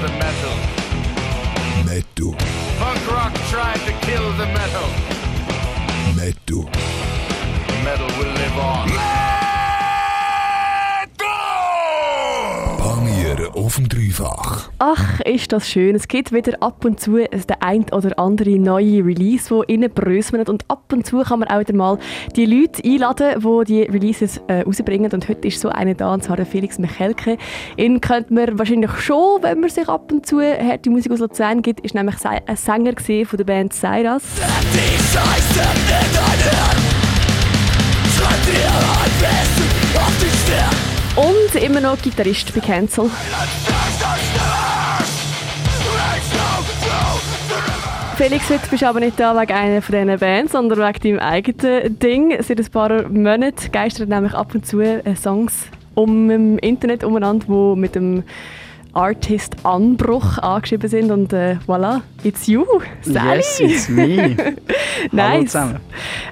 the metal. Metal. Punk rock tried to kill the metal. Metal. Dreifach. Ach, ist das schön. Es gibt wieder ab und zu der ein oder andere neue Release, die innen bröselt. Und ab und zu kann man auch wieder mal die Leute einladen, die die Releases äh, rausbringen. Und heute ist so einer da, und zwar der Felix Michelke. Ihn kennt man wahrscheinlich schon, wenn man sich ab und zu harte Musik aus Luzern gibt. Ist nämlich ein Sänger von der Band Cyrus. Die die Und immer noch Gitarrist bei Cancel. Felix, heute bist du aber nicht da wegen einer von diesen Bands, sondern wegen deinem eigenen Ding. Seit ein paar Monaten geistern nämlich ab und zu äh, Songs um im Internet umeinander, die mit dem Artist Anbruch angeschrieben sind und äh, voilà, it's you, Sally. Yes, it's me. Nice.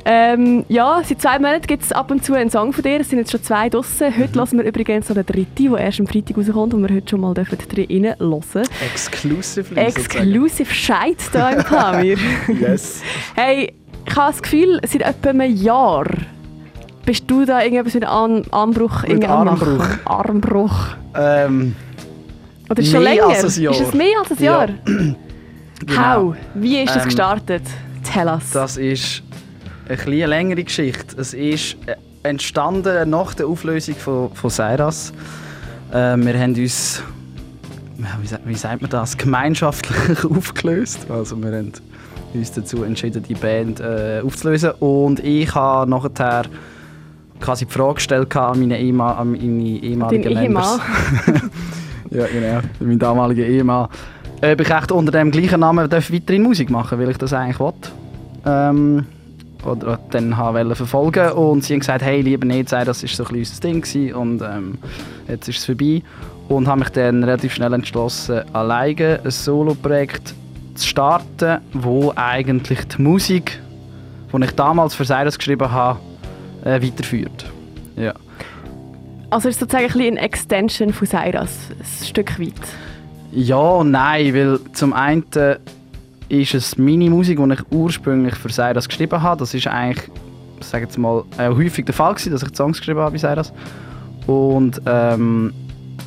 Ähm, ja, seit zwei Monaten gibt es ab und zu einen Song von dir. Es sind jetzt schon zwei draussen. Heute Mhm. hören wir übrigens noch den dritten, der erst am Freitag rauskommt und wir heute schon mal dürfen drin hören. Exclusively Exclusive Scheit hier im sozusagen. Yes. hey, ich habe das Gefühl, seit etwa einem Jahr bist du da irgendetwas mit An Anbruch Mit Armbruch. Armbruch. Ähm, Oder ist es schon Mehr länger? als ein Jahr. Ist es mehr als ein Ja. Jahr? Genau. How? Wie ist das Ähm, gestartet? Tell us. das ist eine etwas längere Geschichte. Es ist äh, entstanden nach der Auflösung von, von Seiras. Äh, wir haben uns, ja, wie, sa- wie sagt man das, gemeinschaftlich aufgelöst. Also wir haben uns dazu entschieden, die Band äh, aufzulösen. Und ich habe nachher quasi die Frage gestellt an meine, Ehema, an meine ehemaligen Dein Members. ja, genau. Mein damaliger Ehemann. Ob ich echt unter dem gleichen Namen weiterhin Musik machen weil ich das eigentlich will. Ähm, oder dann habe verfolgen und sie haben gesagt, hey, lieber nicht sagen, das war so ein unser Ding gewesen und ähm, jetzt ist es vorbei. Und habe mich dann relativ schnell entschlossen, alleine ein Solo-Projekt zu starten, wo eigentlich die Musik, die ich damals für Cyrus geschrieben habe, äh, weiterführt. Ja. Also es ist sozusagen ein eine Extension von Cyrus, ein Stück weit. Ja und nein, weil zum einen ist es meine Musik, die ich ursprünglich für Cyrus geschrieben habe. Das ist eigentlich, ich sage jetzt mal, häufig der Fall gewesen, dass ich Songs geschrieben habe bei Cyrus. Und ähm,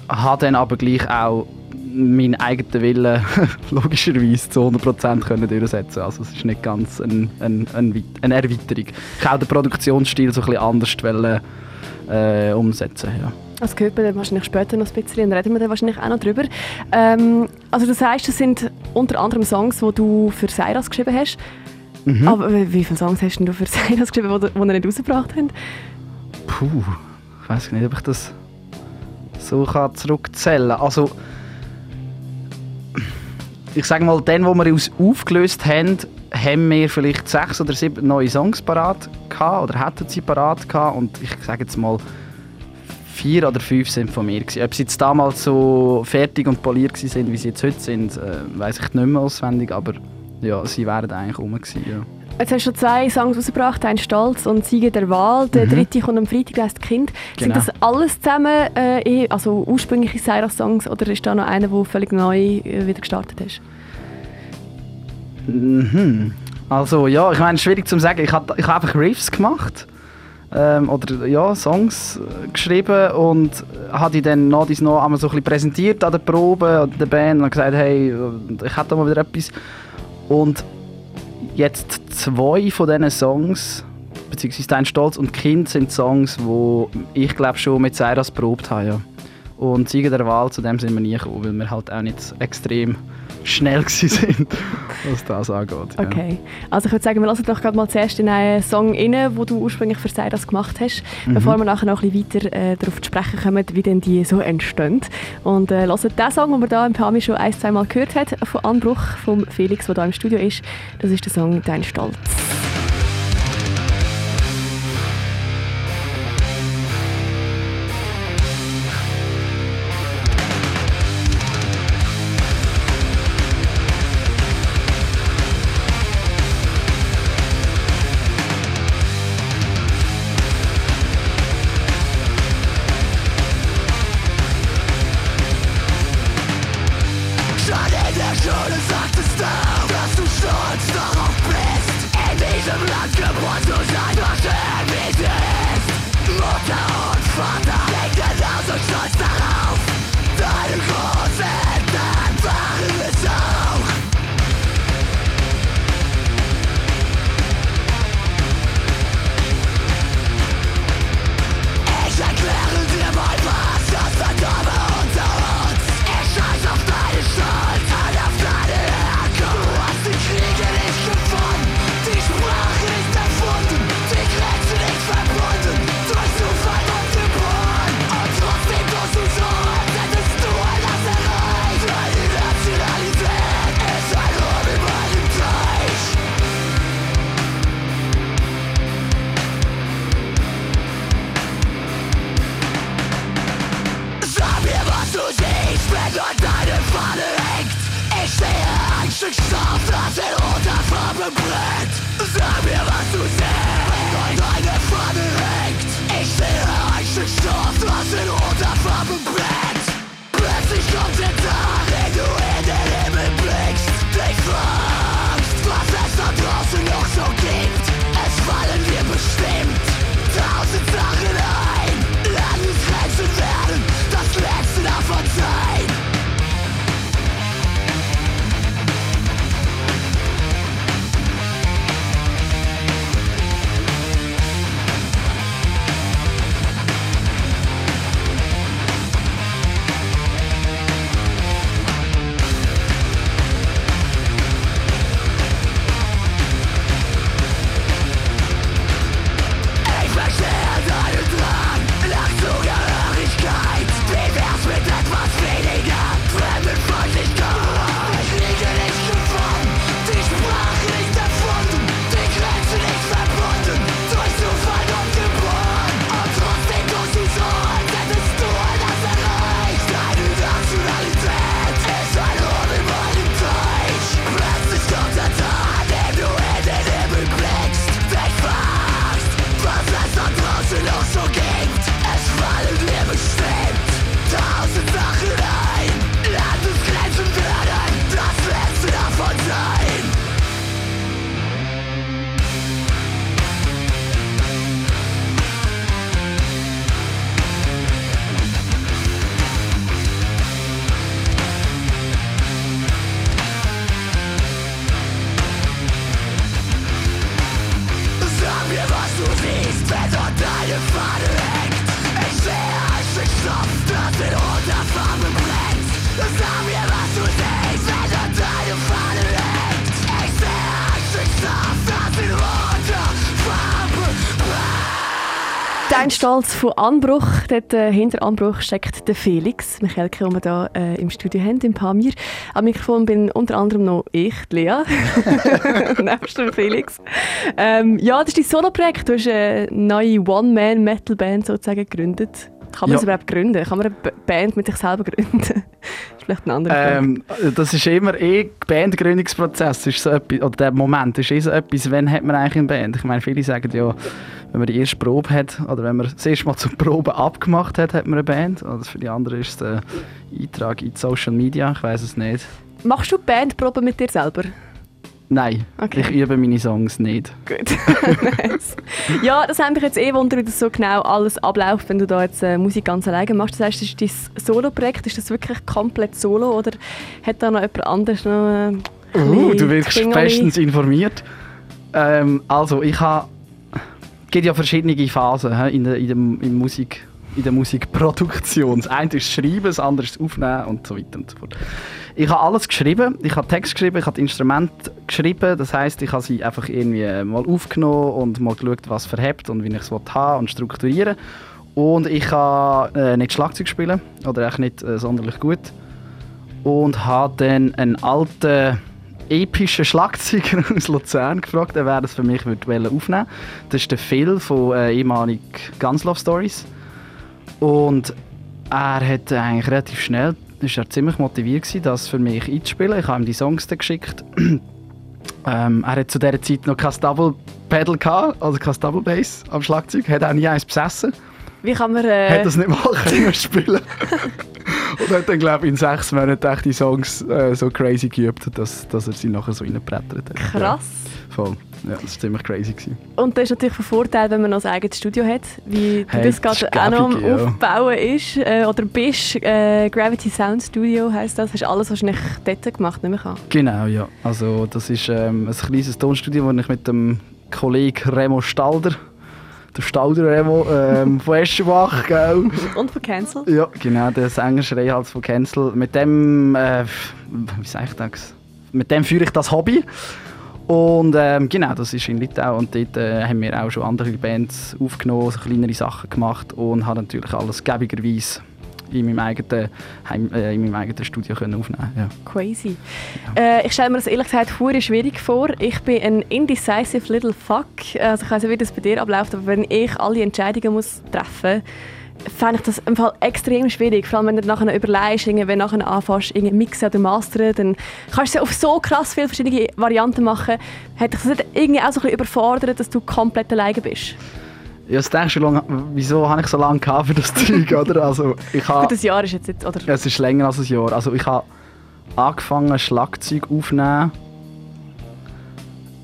habe dann aber gleich auch meinen eigenen Willen logischerweise zu 100% können durchsetzen Also es ist nicht ganz ein, ein, ein, eine Erweiterung. Ich habe den Produktionsstil so ein bisschen anders wollen, äh, umsetzen. Ja. Das gehört man dann wahrscheinlich später noch ein bisschen und reden wir dann wahrscheinlich auch noch drüber. Ähm, also du sagst, das sind unter anderem Songs, die du für Cyrus geschrieben hast. Mhm. Aber wie viele Songs hast du für Cyrus geschrieben, die, er nicht rausgebracht haben? Puh, ich weiß nicht, ob ich das so kann zurückzählen kann. Also, ich sage mal, dann, wo wir uns aufgelöst haben, haben wir vielleicht sechs oder sieben neue Songs parat gehabt, oder hatten sie parat gehabt und ich sage jetzt mal, vier oder fünf sind von mir gewesen. Ob sie jetzt damals so fertig und poliert gewesen sind, wie sie jetzt heute sind, äh, weiß ich nicht mehr auswendig, aber ja, sie wären eigentlich rum gewesen, ja. Jetzt hast du schon zwei Songs rausgebracht, «Ein Stolz» und «Sieger der Wahl». Der dritte kommt am Freitag, heisst «Kind». Sind Mhm. Genau. das alles zusammen äh, eh- also ursprüngliche Cyrus-Songs oder ist da noch einer, der völlig neu äh, wieder gestartet hast? Mhm. Also ja, ich meine, schwierig zu sagen. Ich habe ich hab einfach Riffs gemacht ähm, oder ja, Songs äh, geschrieben und habe die dann noch, einmal so ein bisschen präsentiert an der Probe an der Band und gesagt, hey, äh, ich hätte mal wieder etwas. Und jetzt zwei von diesen Songs, beziehungsweise «Dein Stolz» und «Kind» sind Songs, wo ich glaube schon mit Cyrus probt habe. Ja. Und «Sieger der Wahl», zu dem sind wir nie gekommen, weil wir halt auch nicht extrem schnell sind, was das angeht. Ja. Okay. Also ich würde sagen, wir lassen doch gerade mal zuerst in einen Song rein, den du ursprünglich für Cyrus gemacht hast, Mhm. bevor wir nachher noch ein bisschen weiter äh, darauf zu sprechen kommen, wie denn die so entstehen. Und äh, hören den Song, den man da im Pami schon ein, zwei Mal gehört hat, von Anbruch, von Felix, der da im Studio ist. Das ist der Song «Dein Stolz». Siehst, wenn dort deine Fahne Dein Stolz von Anbruch. Dort, äh, hinter Anbruch steckt der Felix, Michelke, den wir hier äh, im Studio haben, im Pamir. Am Mikrofon bin unter anderem noch ich, Lea, nebst dem Felix. Ähm, ja, das ist dein Solo-Projekt. Du hast eine neue One-Man-Metal-Band sozusagen gegründet. Kann man Ja. das überhaupt gründen? Kann man eine Band mit sich selber gründen? das ist vielleicht eine andere Frage. Ähm, das ist immer eh Bandgründungsprozess, ist so etwas, oder der Moment ist eh so etwas, wann hat man eigentlich eine Band? Ich meine, viele sagen ja, wenn man die erste Probe hat, oder wenn man das erste Mal zur Probe abgemacht hat, hat man eine Band. Oder für die anderen ist es der Eintrag in Social Media, ich weiß es nicht. Machst du Bandproben mit dir selber? Nein, Okay. ich übe meine Songs nicht. Gut. nice. Ja, das hat mich jetzt eh wundert, wie das so genau alles abläuft, wenn du da jetzt äh, Musik ganz alleine machst. Das heißt, das ist dein Solo-Projekt. Ist das wirklich komplett solo oder hat da noch jemand anderes noch äh, Uh, du Klingeli? bestens informiert. Ähm, also, ich habe. Es gibt ja verschiedene Phasen hä, in der, in, dem, in, Musik, in der Musikproduktion. Das eine ist das Schreiben, das andere ist das Aufnehmen und so weiter und so fort. Ich habe alles geschrieben. Ich habe Text geschrieben, ich habe die Instrumente geschrieben. Das heißt, ich habe sie einfach irgendwie mal aufgenommen und mal geschaut, was verhebt und wie ich es haben und strukturieren. Und ich kann äh, nicht Schlagzeug spielen oder echt nicht äh, sonderlich gut und habe dann einen alten epischen Schlagzeuger aus Luzern gefragt, er wer das für mich würde aufnehmen Das ist der Phil von äh, ehemalig Guns Love Stories. Und er hat eigentlich relativ schnell, ist er ziemlich motiviert gewesen, das für mich einzuspielen. Ich habe ihm die Songs dann geschickt. ähm, er hat zu dieser Zeit noch kein Double Pedal gehabt, also kein Double Bass am Schlagzeug, hat auch nie eins besessen Wie kann man... Äh, das nicht mal können spielen Und hat dann, glaube ich, in sechs Monaten echt die Songs äh, so crazy geübt, dass, dass er sie nachher so reingebrettert hat. Krass. Ja, voll. Ja, das war ziemlich crazy. Gewesen. Und das ist natürlich von Vorteil, wenn man noch ein eigenes Studio hat, wie du Hey, das gerade auch noch am ja. Aufbauen ist. Äh, oder bist. Äh, Gravity Sound Studio heisst das. Hast alles wahrscheinlich dort gemacht, nicht mehr Genau, ja. Also, das ist ähm, ein kleines Tonstudio, das ich mit dem Kollegen Remo Stalder, der Stalder Remo ähm, von Eschenbach, gell? Und von Cancel. Ja, genau, der Sänger Schreihals von Cancel. Mit dem, äh, wie sage ich das? Mit dem führe ich das Hobby. Und ähm, genau, das ist in Litauen und dort äh, haben wir auch schon andere Bands aufgenommen, so kleinere Sachen gemacht und haben natürlich alles gäbigerweise in meinem eigenen, Heim, äh, in meinem eigenen Studio können aufnehmen ja. Crazy. Äh, ich stelle mir das ehrlich gesagt hure schwierig vor. Ich bin ein indecisive little fuck. Also ich weiß nicht, wie das bei dir abläuft, aber wenn ich alle Entscheidungen muss treffen muss, fände ich das im Fall extrem schwierig. Vor allem, wenn du nachher überlegst, wenn du nachher anfängst, irgendwie mixen oder mastern, dann kannst du es auf so krass viele verschiedene Varianten machen. Hat dich das nicht irgendwie auch so ein bisschen überfordert, dass du komplett alleine bist? Ja, das denkst du lang, wieso habe ich so lange gehabt für das Zeug, oder? Also, ich habe, Gut, das Jahr ist jetzt nicht, oder? es ist länger als ein Jahr. Also ich habe angefangen Schlagzeug aufzunehmen.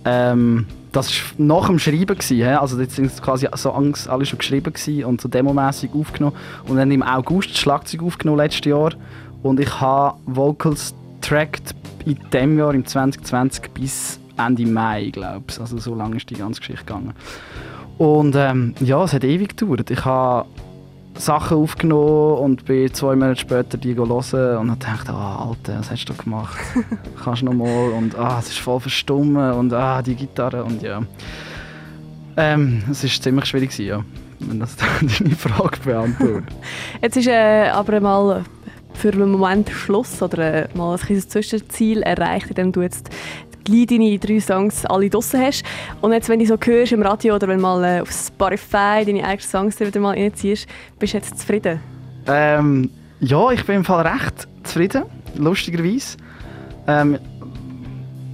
Ähm, das war nach dem Schreiben. Gewesen, also jetzt sind quasi so Songs alle schon geschrieben gewesen und so demomässig aufgenommen. Und dann im August das Schlagzeug aufgenommen letztes Jahr. Und ich habe Vocals tracked in dem Jahr, im 2020, bis Ende Mai, glaube ich. Also so lange ist die ganze Geschichte gegangen. Und ähm, ja, es hat ewig gedauert. Ich habe Sachen aufgenommen und bin zwei Monate später die hören und habe gedacht, ah, Alter, was hast du gemacht? Kannst du noch mal? Und ah, es ist voll verstummen und ah, die Gitarre und ja. Ähm, es war ziemlich schwierig, gewesen, ja, wenn das deine Frage beantwortet. Jetzt ist äh, aber mal für einen Moment Schluss oder äh, mal ein kleines Zwischenziel erreicht, indem du jetzt gleich deine drei Songs alle draussen hast. Und jetzt, wenn du so hörst im Radio oder wenn mal äh, auf Spotify deine eigenen Songs wieder mal reinziehst, bist du jetzt zufrieden? Ähm, ja, ich bin im Fall recht zufrieden, lustigerweise. Ähm,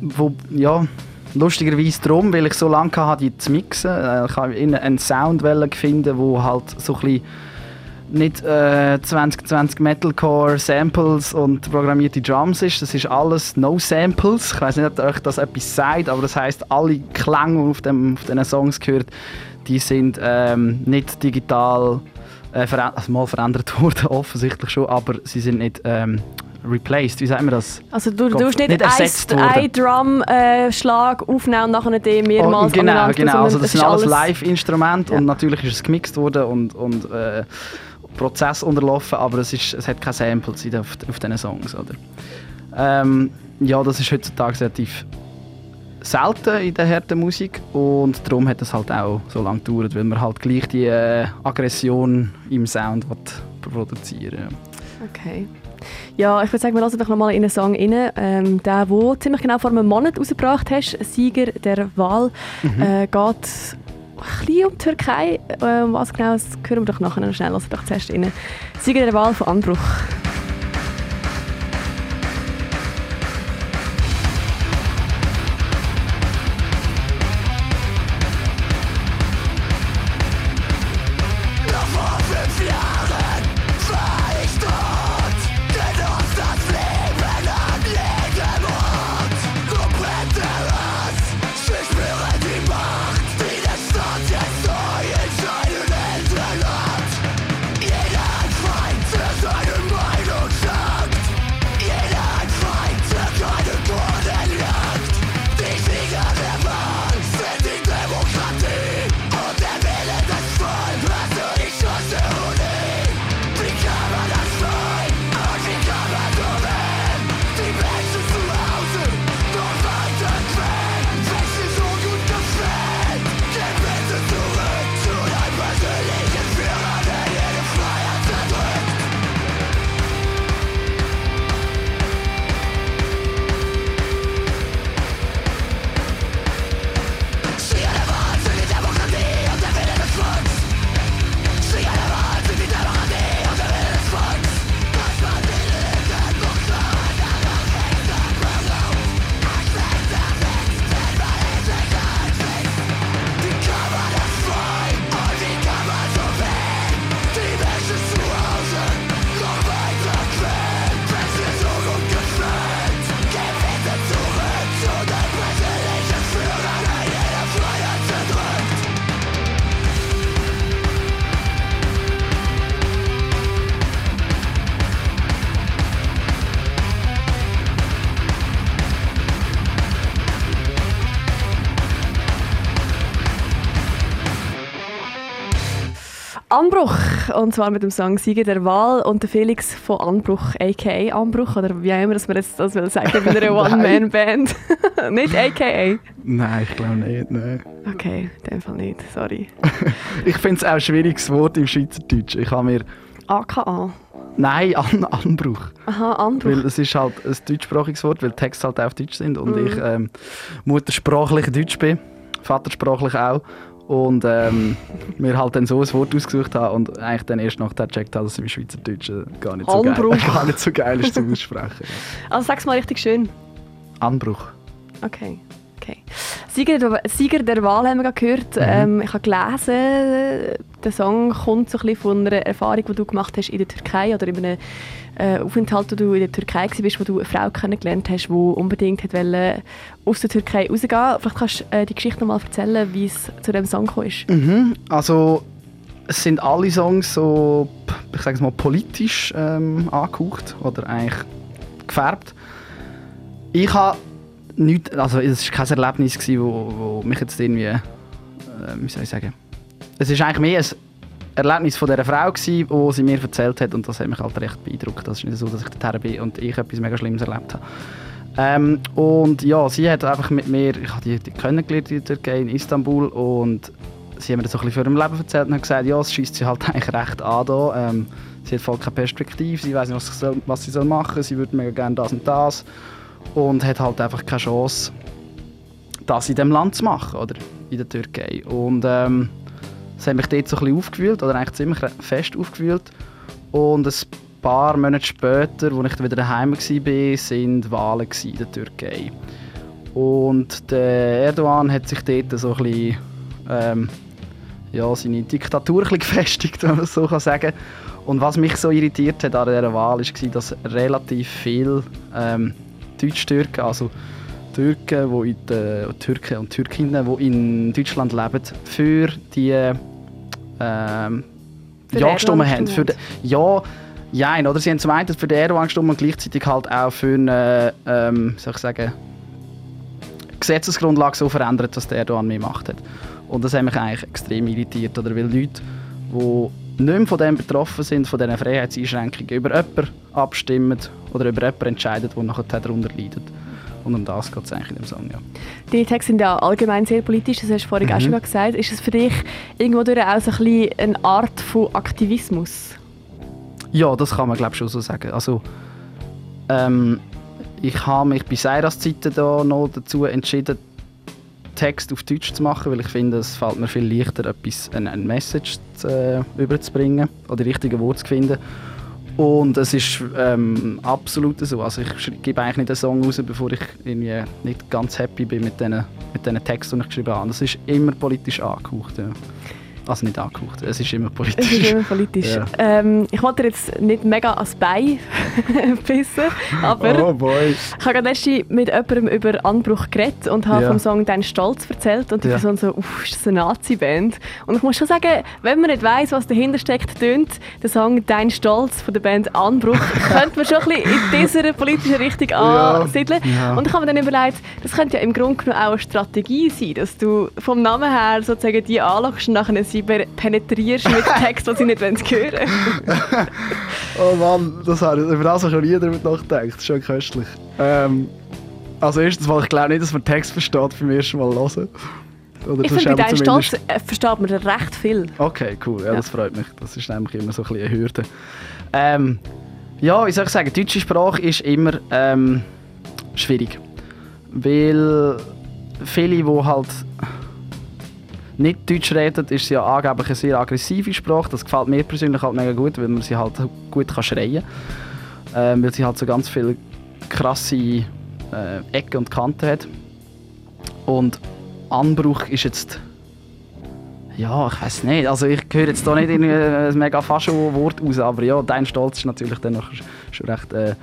wo, ja, lustigerweise darum, weil ich so lange hatte, die zu mixen. Äh, Ich wollte einen Sound finden, der halt so ein bisschen nicht äh, 2020 Metalcore Samples und programmierte Drums ist. Das ist alles No Samples. Ich weiß nicht, ob euch das etwas sagt, aber das heißt, alle Klänge, die man auf, dem, auf diesen Songs gehört, die sind ähm, nicht digital äh, verändert, also mal verändert worden, offensichtlich schon, aber sie sind nicht ähm, replaced. Wie sagen wir das? Also du, du hast nicht, nicht ersetzt Drum-Schlag aufnehmen und nachher den mehrmals Oh, genau, genau. Also das es sind ist alles Live-Instrumente Ja. und natürlich ist es gemixt worden und, und äh, Prozess unterlaufen, aber es, ist, es hat keine Samples auf, auf diesen Songs. Oder? Ähm, ja, das ist heutzutage relativ selten in der harten Musik und darum hat es halt auch so lange gedauert, weil man halt gleich die äh, Aggression im Sound produzieren. Okay. Ja, ich würde sagen, wir lassen doch noch mal in einen Song rein. Ähm, der, den ziemlich genau vor einem Monat rausgebracht hast, Sieger der Wahl, äh, geht ein bisschen um die Türkei. Äh, was genau, das hören wir doch nachher noch schnell. Wir doch zuerst rein. Sieger der Wahl von Anbruch. Und zwar mit dem Song Sieger der Wahl und der Felix von Anbruch, a.k.a. Anbruch, oder wie auch immer dass man jetzt das will sagen, bei einer One-Man-Band. nicht a.k.a. Nein, ich glaube nicht. Nein. Okay, in dem Fall nicht, sorry. Ich finde es auch ein schwieriges Wort im Schweizerdeutsch. Ich habe mir... AKA. Nein, An Anbruch. Aha, Anbruch. Weil es ist halt ein deutschsprachiges Wort, weil Texte halt auch auf Deutsch sind und ich ähm, muttersprachlich Deutsch bin, vatersprachlich auch. Und ähm, mir halt dann so ein Wort ausgesucht haben und eigentlich dann erst nachher gecheckt habe, dass es im Schweizerdeutschen gar nicht so, geil, gar nicht so geil ist zum Aussprechen. Also sag's mal richtig schön. Anbruch. Okay. Okay. Sieger, der, Sieger der Wahl haben wir gehört. Ähm, ich habe gelesen, der Song kommt so ein bisschen von einer Erfahrung, die du gemacht hast in der Türkei oder in einem äh, Aufenthalt, wo du in der Türkei warst, wo du eine Frau kennengelernt hast, die unbedingt hat wollte, aus der Türkei rausgehen Vielleicht kannst du äh, die Geschichte noch mal erzählen, wie es zu diesem Song gekommen ist. Mhm. Also es sind alle Songs so, ich sage es mal, politisch ähm, angehaucht oder eigentlich gefärbt. Ich habe nicht, also es war kein Erlebnis, gewesen, wo, wo mich jetzt irgendwie, äh, wie soll ich sagen, es ist eigentlich mehr ein Erlebnis von dieser Frau gewesen, sie mir erzählt hat und das hat mich halt recht beeindruckt. Das ist nicht so, dass ich dorthin bin und ich etwas mega Schlimmes erlebt habe. Ähm, und ja, sie hat einfach mit mir, ich habe die, die kennengelernt in der Türkei, in Istanbul und sie hat mir das so ein bisschen von ihrem Leben erzählt und hat gesagt, ja, es schießt sie halt eigentlich recht an da. Ähm, sie hat voll keine Perspektive, sie weiß nicht, was sie, soll, was sie soll machen soll, sie würde mega gerne das und das und hat halt einfach keine Chance, das in diesem Land zu machen, oder? In der Türkei. Und ähm, das hat mich dort so ein bisschen aufgewühlt, oder eigentlich ziemlich fest aufgewühlt. Und ein paar Monate später, als ich wieder daheim war, sind Wahlen in der Türkei. Und der Erdogan hat sich dort so ein bisschen, ähm, ja, seine Diktatur ein gefestigt, wenn man es so kann sagen Und was mich so irritiert hat an dieser Wahl, war, dass relativ viele ähm, Deutsch-Türken, also Türken, wo in der, Türken und Türkinnen, die in Deutschland leben, für die Für Ja gestimmt haben. Für den, ja, Jein, oder? Sie haben zum einen für den Erdogan gestimmt und gleichzeitig halt auch für eine, ähm, soll ich sagen, Gesetzesgrundlage so verändert, dass der Erdogan mehr Macht hat. Und das hat mich eigentlich extrem irritiert, oder? Weil Leute, die nicht mehr von dem betroffen sind, von diesen Freiheitseinschränkungen, über jemanden abstimmen oder über jemanden entscheiden, der nachher darunter leidet. Und um das geht es eigentlich in dem Song, ja. Deine Texte sind ja allgemein sehr politisch, das hast du vorhin auch schon gesagt. Ist es für dich irgendwo durch auch so ein bisschen eine Art von Aktivismus? Ja, das kann man glaube schon so sagen. Also, ähm, ich habe mich bei Seiras Zeiten da noch dazu entschieden, Text auf Deutsch zu machen, weil ich finde, es fällt mir viel leichter, etwas, eine, eine Message zu, äh, überzubringen oder die richtigen Worte zu finden. Und es ist ähm, absolut so. Also ich gebe eigentlich nicht einen Song raus, bevor ich irgendwie nicht ganz happy bin mit den, mit Texten, die ich geschrieben habe. Das ist immer politisch angehaucht. Ja. Also nicht angehaucht, es ist immer Es politisch. ist immer politisch. Ja. Ähm, ich wollte dir jetzt nicht mega ans Bein pissen, aber Oh boy. ich habe gerade letztens mit jemandem über Anbruch geredet und habe Ja. vom Song «Dein Stolz» erzählt und die Ja. Person so «Uff, ist das eine Nazi-Band?» Und ich muss schon sagen, wenn man nicht weiss, was dahinter steckt, tönt der Song «Dein Stolz» von der Band Anbruch, könnte man schon ein bisschen in dieser politischen Richtung ansiedeln. Ja. Und ich habe mir dann überlegt, das könnte ja im Grunde genommen auch eine Strategie sein, dass du vom Namen her sozusagen die anlockst und nachher sie penetrierst mit Text, die sie nicht hören wollen. Oh Mann, das habe ich, über das habe ich noch nie darüber nachgedacht. Das ist schon köstlich. Ähm, also erstens mal, ich glaube nicht, dass man Text versteht beim ersten Mal hören. Oder Ich finde, bei eben «Dein zumindest- Stolz» äh, versteht man recht viel. Okay, cool. Ja, Ja. das freut mich. Das ist nämlich immer so ein bisschen eine Hürde. Ähm, ja, wie soll ich sagen, deutsche Sprache ist immer ähm, schwierig. Weil viele, die halt nicht Deutsch reden, ist sie ja angeblich eine sehr aggressive Sprache. Das gefällt mir persönlich halt mega gut, weil man sie halt gut kann schreien kann. Ähm, weil sie halt so ganz viele krasse äh, Ecken und Kanten hat. Und Anbruch ist jetzt ja, ich weiß nicht. Also ich höre jetzt da nicht irgendwie ein mega Fascho-Wort raus, aber ja, dein Stolz ist natürlich dann noch schon recht äh,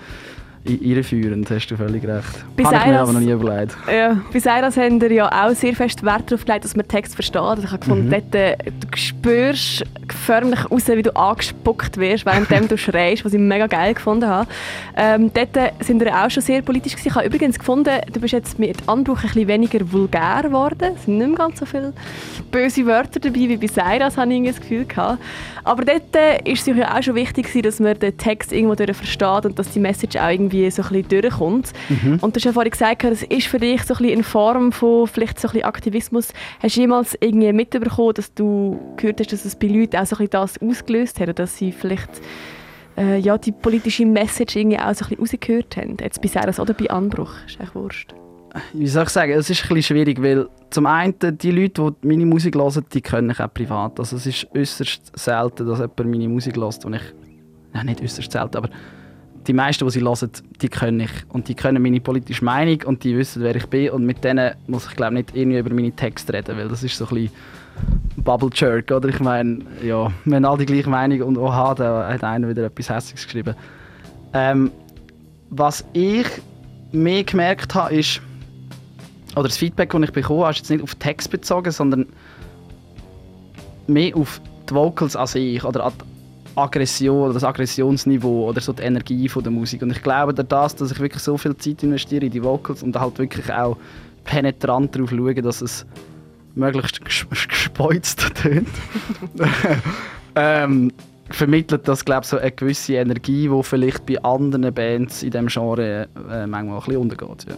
irreführend, hast du völlig recht. Bei Habe ich mir aber noch nie überlegt. Ja, bei Seiras haben wir ja auch sehr fest Wert darauf gelegt, dass man Text versteht. Also ich habe gefunden, dort, äh, du spürst förmlich raus, wie du angespuckt wirst, während du schreist, was ich mega geil gefunden habe. Ähm, dort sind wir auch schon sehr politisch gewesen. Ich habe übrigens gefunden, du bist jetzt mit Anbruch ein bisschen weniger vulgär geworden. Es sind nicht mehr ganz so viele böse Wörter dabei wie bei Seiras, habe ich das Gefühl gehabt. Aber dort äh, ist es ja auch schon wichtig gewesen, dass man den Text irgendwo durch versteht und dass die Message auch irgendwie so ein bisschen durchkommt. Und du hast ja vorhin gesagt, das ist für dich so ein bisschen in Form von vielleicht so ein bisschen Aktivismus. Hast du jemals irgendwie mitbekommen, dass du gehört hast, dass es bei Leuten auch so bisschen das ausgelöst hat, dass sie vielleicht äh, ja, die politische Message irgendwie auch so ein bisschen rausgehört haben? Jetzt bei Seras oder bei Anbruch, ist echt wurscht. Wie soll ich sagen, es ist ein bisschen schwierig, weil zum einen die Leute, die meine Musik hören, die können ich auch privat. Also es ist äußerst selten, dass jemand meine Musik hört und ich... Ja, nicht äußerst selten, aber die meisten, die sie hören, die können ich. Und die können meine politische Meinung und die wissen, wer ich bin. Und mit denen muss ich glaube nicht irgendwie über meine Texte reden, weil das ist so ein bisschen Bubble Jerk, oder? Ich meine, ja, wir haben alle die gleiche Meinung und oha, da hat einer wieder etwas Hässliches geschrieben. Ähm, was ich mehr gemerkt habe, ist, oder das Feedback, das ich bekommen habe, ist jetzt nicht auf Text bezogen, sondern mehr auf die Vocals an sich oder an die Aggression oder das Aggressionsniveau oder so die Energie von der Musik. Und ich glaube, durch das, dass ich wirklich so viel Zeit investiere in die Vocals und halt wirklich auch penetrant darauf schaue, dass es möglichst ges- gespeuzt tönt, ähm, vermittelt das glaube ich, so eine gewisse Energie, die vielleicht bei anderen Bands in diesem Genre äh, manchmal ein bisschen untergeht. Ja.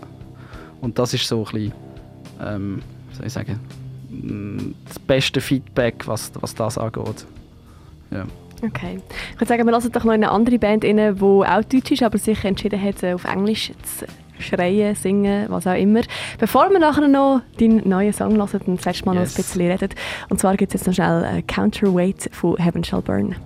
Und das ist so ein bisschen, ähm, soll ich sagen, mm, das beste Feedback, was, was das angeht. Ja. Okay. Ich würde sagen, wir lassen doch noch in eine andere Band rein, die auch deutsch ist, aber sich entschieden hat, auf Englisch zu schreien, singen, was auch immer. Bevor wir nachher noch deinen neuen Song hören und das letzte Mal Yes. noch ein bisschen reden. Und zwar gibt es jetzt noch schnell äh, Counterweight von Heaven Shall Burn.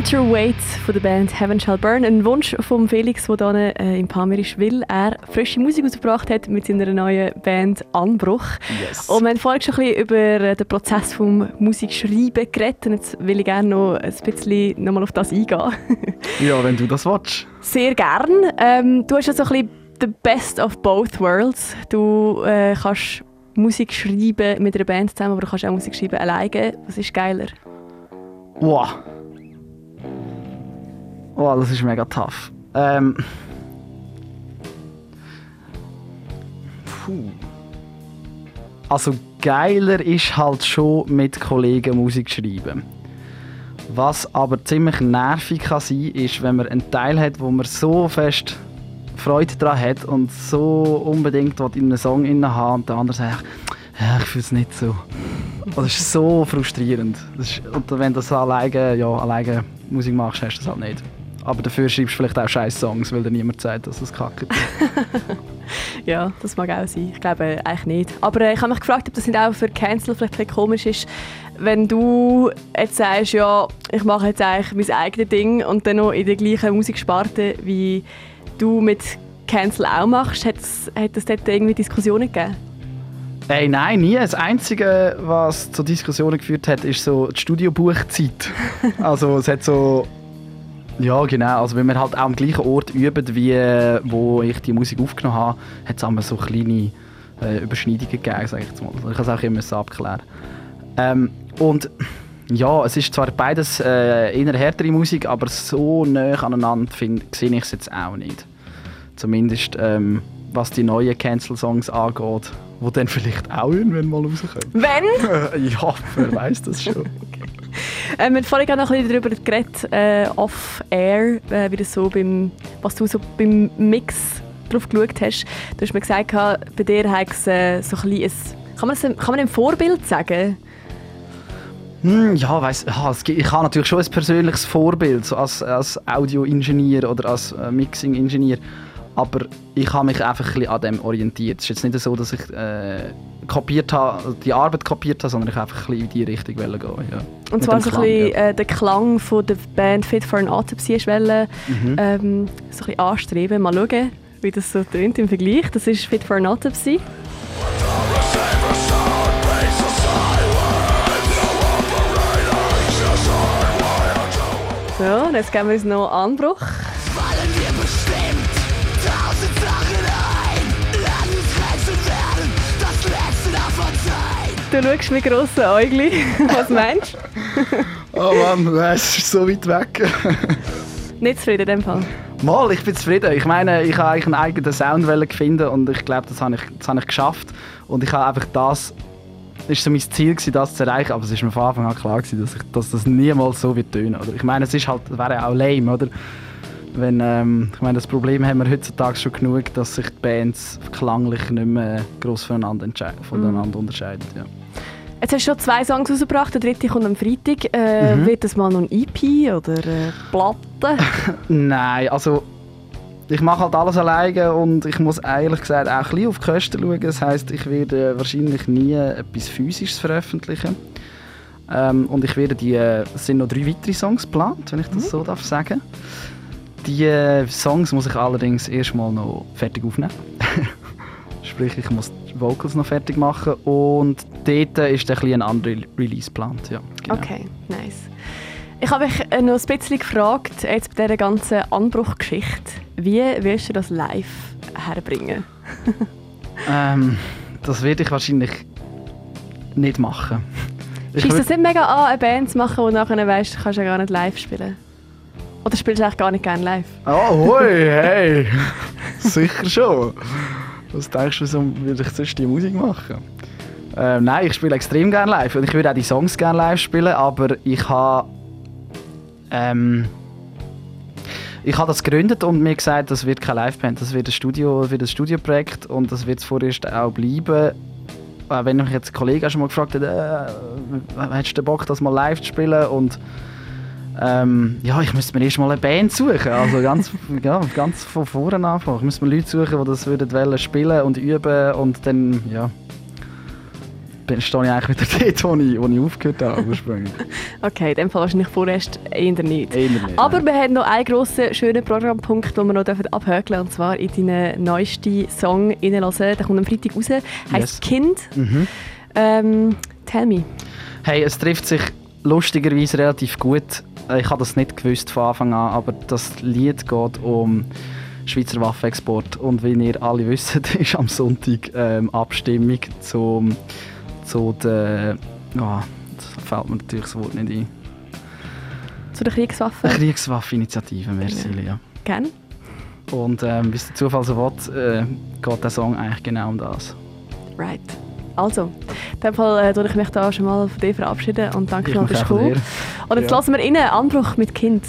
Counterweight von der Band Heaven Shall Burn. Ein Wunsch von Felix, der hier äh, in Pamir ist, weil er frische Musik ausgebracht hat mit seiner neuen Band Anbruch. Yes. Und wir haben vorhin schon ein bisschen über äh, den Prozess vom Musikschreiben geredet. Und jetzt will ich gerne noch ein bisschen nochmal auf das eingehen. Ja, wenn du das willst. Sehr gern. Ähm, du hast ja so ein bisschen the best of both worlds. Du äh, kannst Musik schreiben mit einer Band zusammen, aber du kannst auch Musik schreiben alleine. Was ist geiler? Wow. Wow, das ist mega tough. Ähm. Puh. Also geiler ist halt schon mit Kollegen Musik schreiben. Was aber ziemlich nervig kann sein, ist, wenn man einen Teil hat, wo man so fest Freude daran hat und so unbedingt in einen Song inne haben und der andere sagt, ja, ich fühle es nicht so. Das ist so frustrierend. Das ist, und wenn du das alleine, ja, alleine Musik machst, hast du das halt nicht. Aber dafür schreibst du vielleicht auch scheiß Songs, weil dir niemand sagt, dass es kacke ist. Ja, das mag auch sein. Ich glaube äh, eigentlich nicht. Aber äh, ich habe mich gefragt, ob das nicht auch für Cancel vielleicht ein bisschen komisch ist, wenn du jetzt sagst, ja, ich mache jetzt eigentlich mein eigenes Ding und dann noch in der gleichen Musiksparte, wie du mit Cancel auch machst. Hat es, hat es dort irgendwie Diskussionen gegeben? Hey, nein, nie. Das Einzige, was zu Diskussionen geführt hat, ist so die Studiobuchzeit. also es hat so... Ja, genau. Also wenn wir halt auch am gleichen Ort üben, wie äh, wo ich die Musik aufgenommen habe, hat es immer so kleine äh, Überschneidungen gegeben, sage ich jetzt mal. Also ich habe es auch immer so abklären. Ähm, und ja, es ist zwar beides äh, eher härtere Musik, aber so nah aneinander find- sehe ich es jetzt auch nicht. Zumindest ähm, was die neuen Cancel-Songs angeht, die dann vielleicht auch irgendwann mal rauskommen. Wenn? ja, wer weiß das schon. Äh, wir haben vorhin noch ein bisschen darüber geredet, äh, off-air, äh, wie das so beim, was du so beim Mix drauf geschaut hast. Du hast mir gesagt, bei dir hat es äh, so ein bisschen kann man, es, kann man ein Vorbild sagen? Hm, ja, weiss, ja, gibt- ich habe natürlich schon ein persönliches Vorbild so als, als Audioingenieur oder als äh, Mixing-Ingenieur. Aber ich habe mich einfach ein bisschen an dem orientiert. Es ist jetzt nicht so, dass ich äh, kopiert habe, die Arbeit kopiert habe, sondern ich einfach ein bisschen in die Richtung gehen. Ja. Und Mit zwar so ein Klang, bisschen ja. äh, den Klang von der Band Fit for an Autopsy wollen, Mhm. ähm, so ein bisschen anstreben. Mal schauen, wie das so tönt im Vergleich. Das ist Fit for an Autopsy. So, jetzt geben wir uns noch Anbruch. Du schaust mit grossen Äugli. Was meinst du? Oh Mann, es ist so weit weg. Nicht zufrieden in dem Fall. Mal, ich bin zufrieden. Ich meine, ich habe eigentlich einen eigenen Sound wollen finden und ich glaube, das habe ich, das habe ich geschafft. Und ich habe einfach das, ist so mein Ziel gewesen, das zu erreichen, aber es ist mir von Anfang an klar gewesen, dass, ich, dass das niemals so wird tönen. Oder? Ich meine, es ist halt, wäre auch lame, oder? Wenn, ähm, ich meine, das Problem haben wir heutzutage schon genug, dass sich die Bands klanglich nicht mehr gross voneinander, entschei- voneinander unterscheiden. Ja. Jetzt hast du schon zwei Songs rausgebracht, der dritte kommt am Freitag. Äh, Mhm. Wird das mal noch ein EP oder eine Platte? Nein, also ich mache halt alles alleine und ich muss ehrlich gesagt auch ein bisschen auf die Kosten schauen. Das heisst, ich werde wahrscheinlich nie etwas Physisches veröffentlichen. Ähm, und ich werde die, äh, es sind noch drei weitere Songs geplant, wenn ich das so darf sagen. Die Songs muss ich allerdings erstmal noch fertig aufnehmen. Sprich, ich muss die Vocals noch fertig machen und dort ist ein, ein anderer Release geplant. Ja, genau. Okay, nice. Ich habe mich äh, noch ein bisschen gefragt, jetzt bei dieser ganzen Anbruchgeschichte, wie wirst du das live herbringen? Ähm, das werde ich wahrscheinlich nicht machen. Schießt das nicht mega an, eine Band zu machen, und nachher weißt, du kannst ja gar nicht live spielen? Oder spielst du eigentlich gar nicht gerne live? Oh, hoi, hey! Sicher schon. Was denkst du, wieso würde ich sonst die Musik machen? Ähm, nein, ich spiele extrem gerne live und ich würde auch die Songs gerne live spielen, aber ich habe ähm, ich habe das gegründet und mir gesagt, das wird keine Liveband, das wird ein Studio, wird ein Studioprojekt und das wird es vorerst auch bleiben. Äh, Wenn mich jetzt ein Kollege schon mal gefragt hat, äh, hättest du Bock, das mal live zu spielen und ähm, ja, ich müsste mir erst mal eine Band suchen, also ganz, ja, ganz von vorne anfangen. Ich müsste mir Leute suchen, die das würden wollen spielen und üben und dann, ja, bin- stehe ich eigentlich wieder dort, wo ich, wo ich aufgehört habe ursprünglich. Okay, in dem Fall wahrscheinlich vorerst eher nicht. Eher nicht, Aber nein. wir haben noch einen grossen, schönen Programmpunkt, den wir noch abhökeln dürfen, und zwar in deinen neuesten Song reinlassen. Der kommt am Freitag raus, heisst Yes. «Kind». Mhm. Ähm, tell me. Hey, es trifft sich lustigerweise relativ gut. Ich habe das nicht gewusst von Anfang an, aber das Lied geht um Schweizer Waffenexport. Und wie ihr alle wisst, ist am Sonntag ähm, Abstimmung zum, zu der. Oh, das fällt mir natürlich das Wort nicht ein. Zu den Kriegswaffen. Kriegswaffeninitiative, merci, Genau. Lia. Gerne. Und ähm, wie es der Zufall so will, äh, geht der Song eigentlich genau um das. Right. Also, in dem Fall äh, ich mich da schon mal von dir verabschieden und danke von gekommen dir. Und jetzt Ja. lassen wir rein Anbruch mit Kind.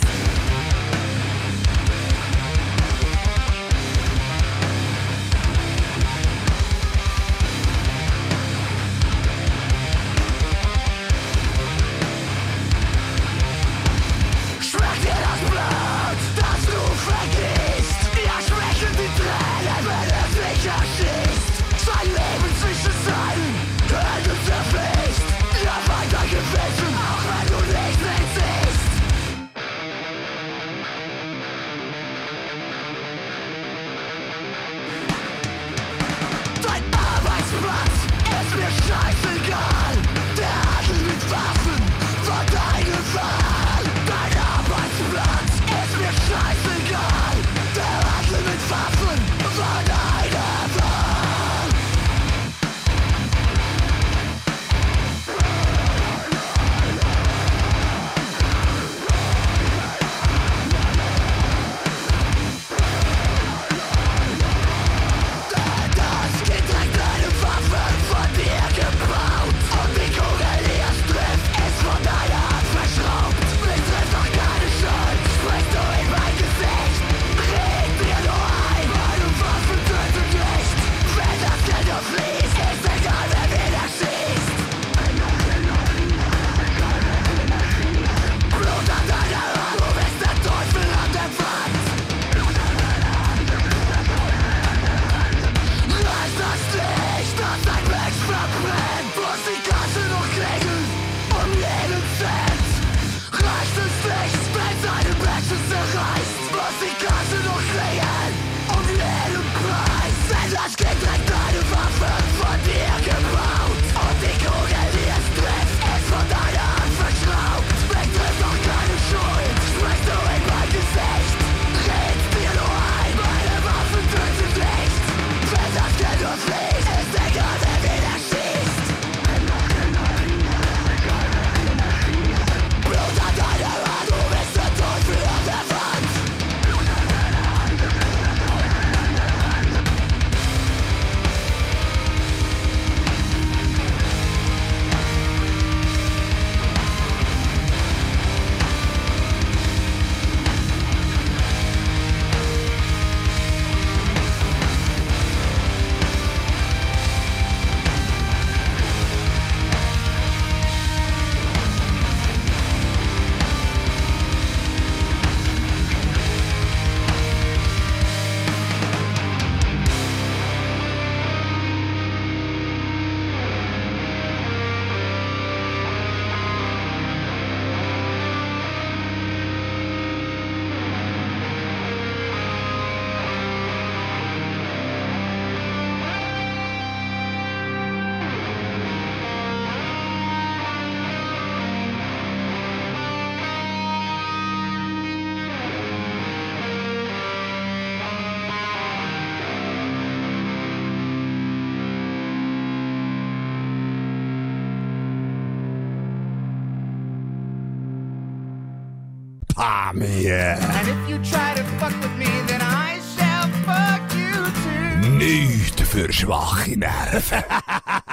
You too. Nicht für schwache Nerven.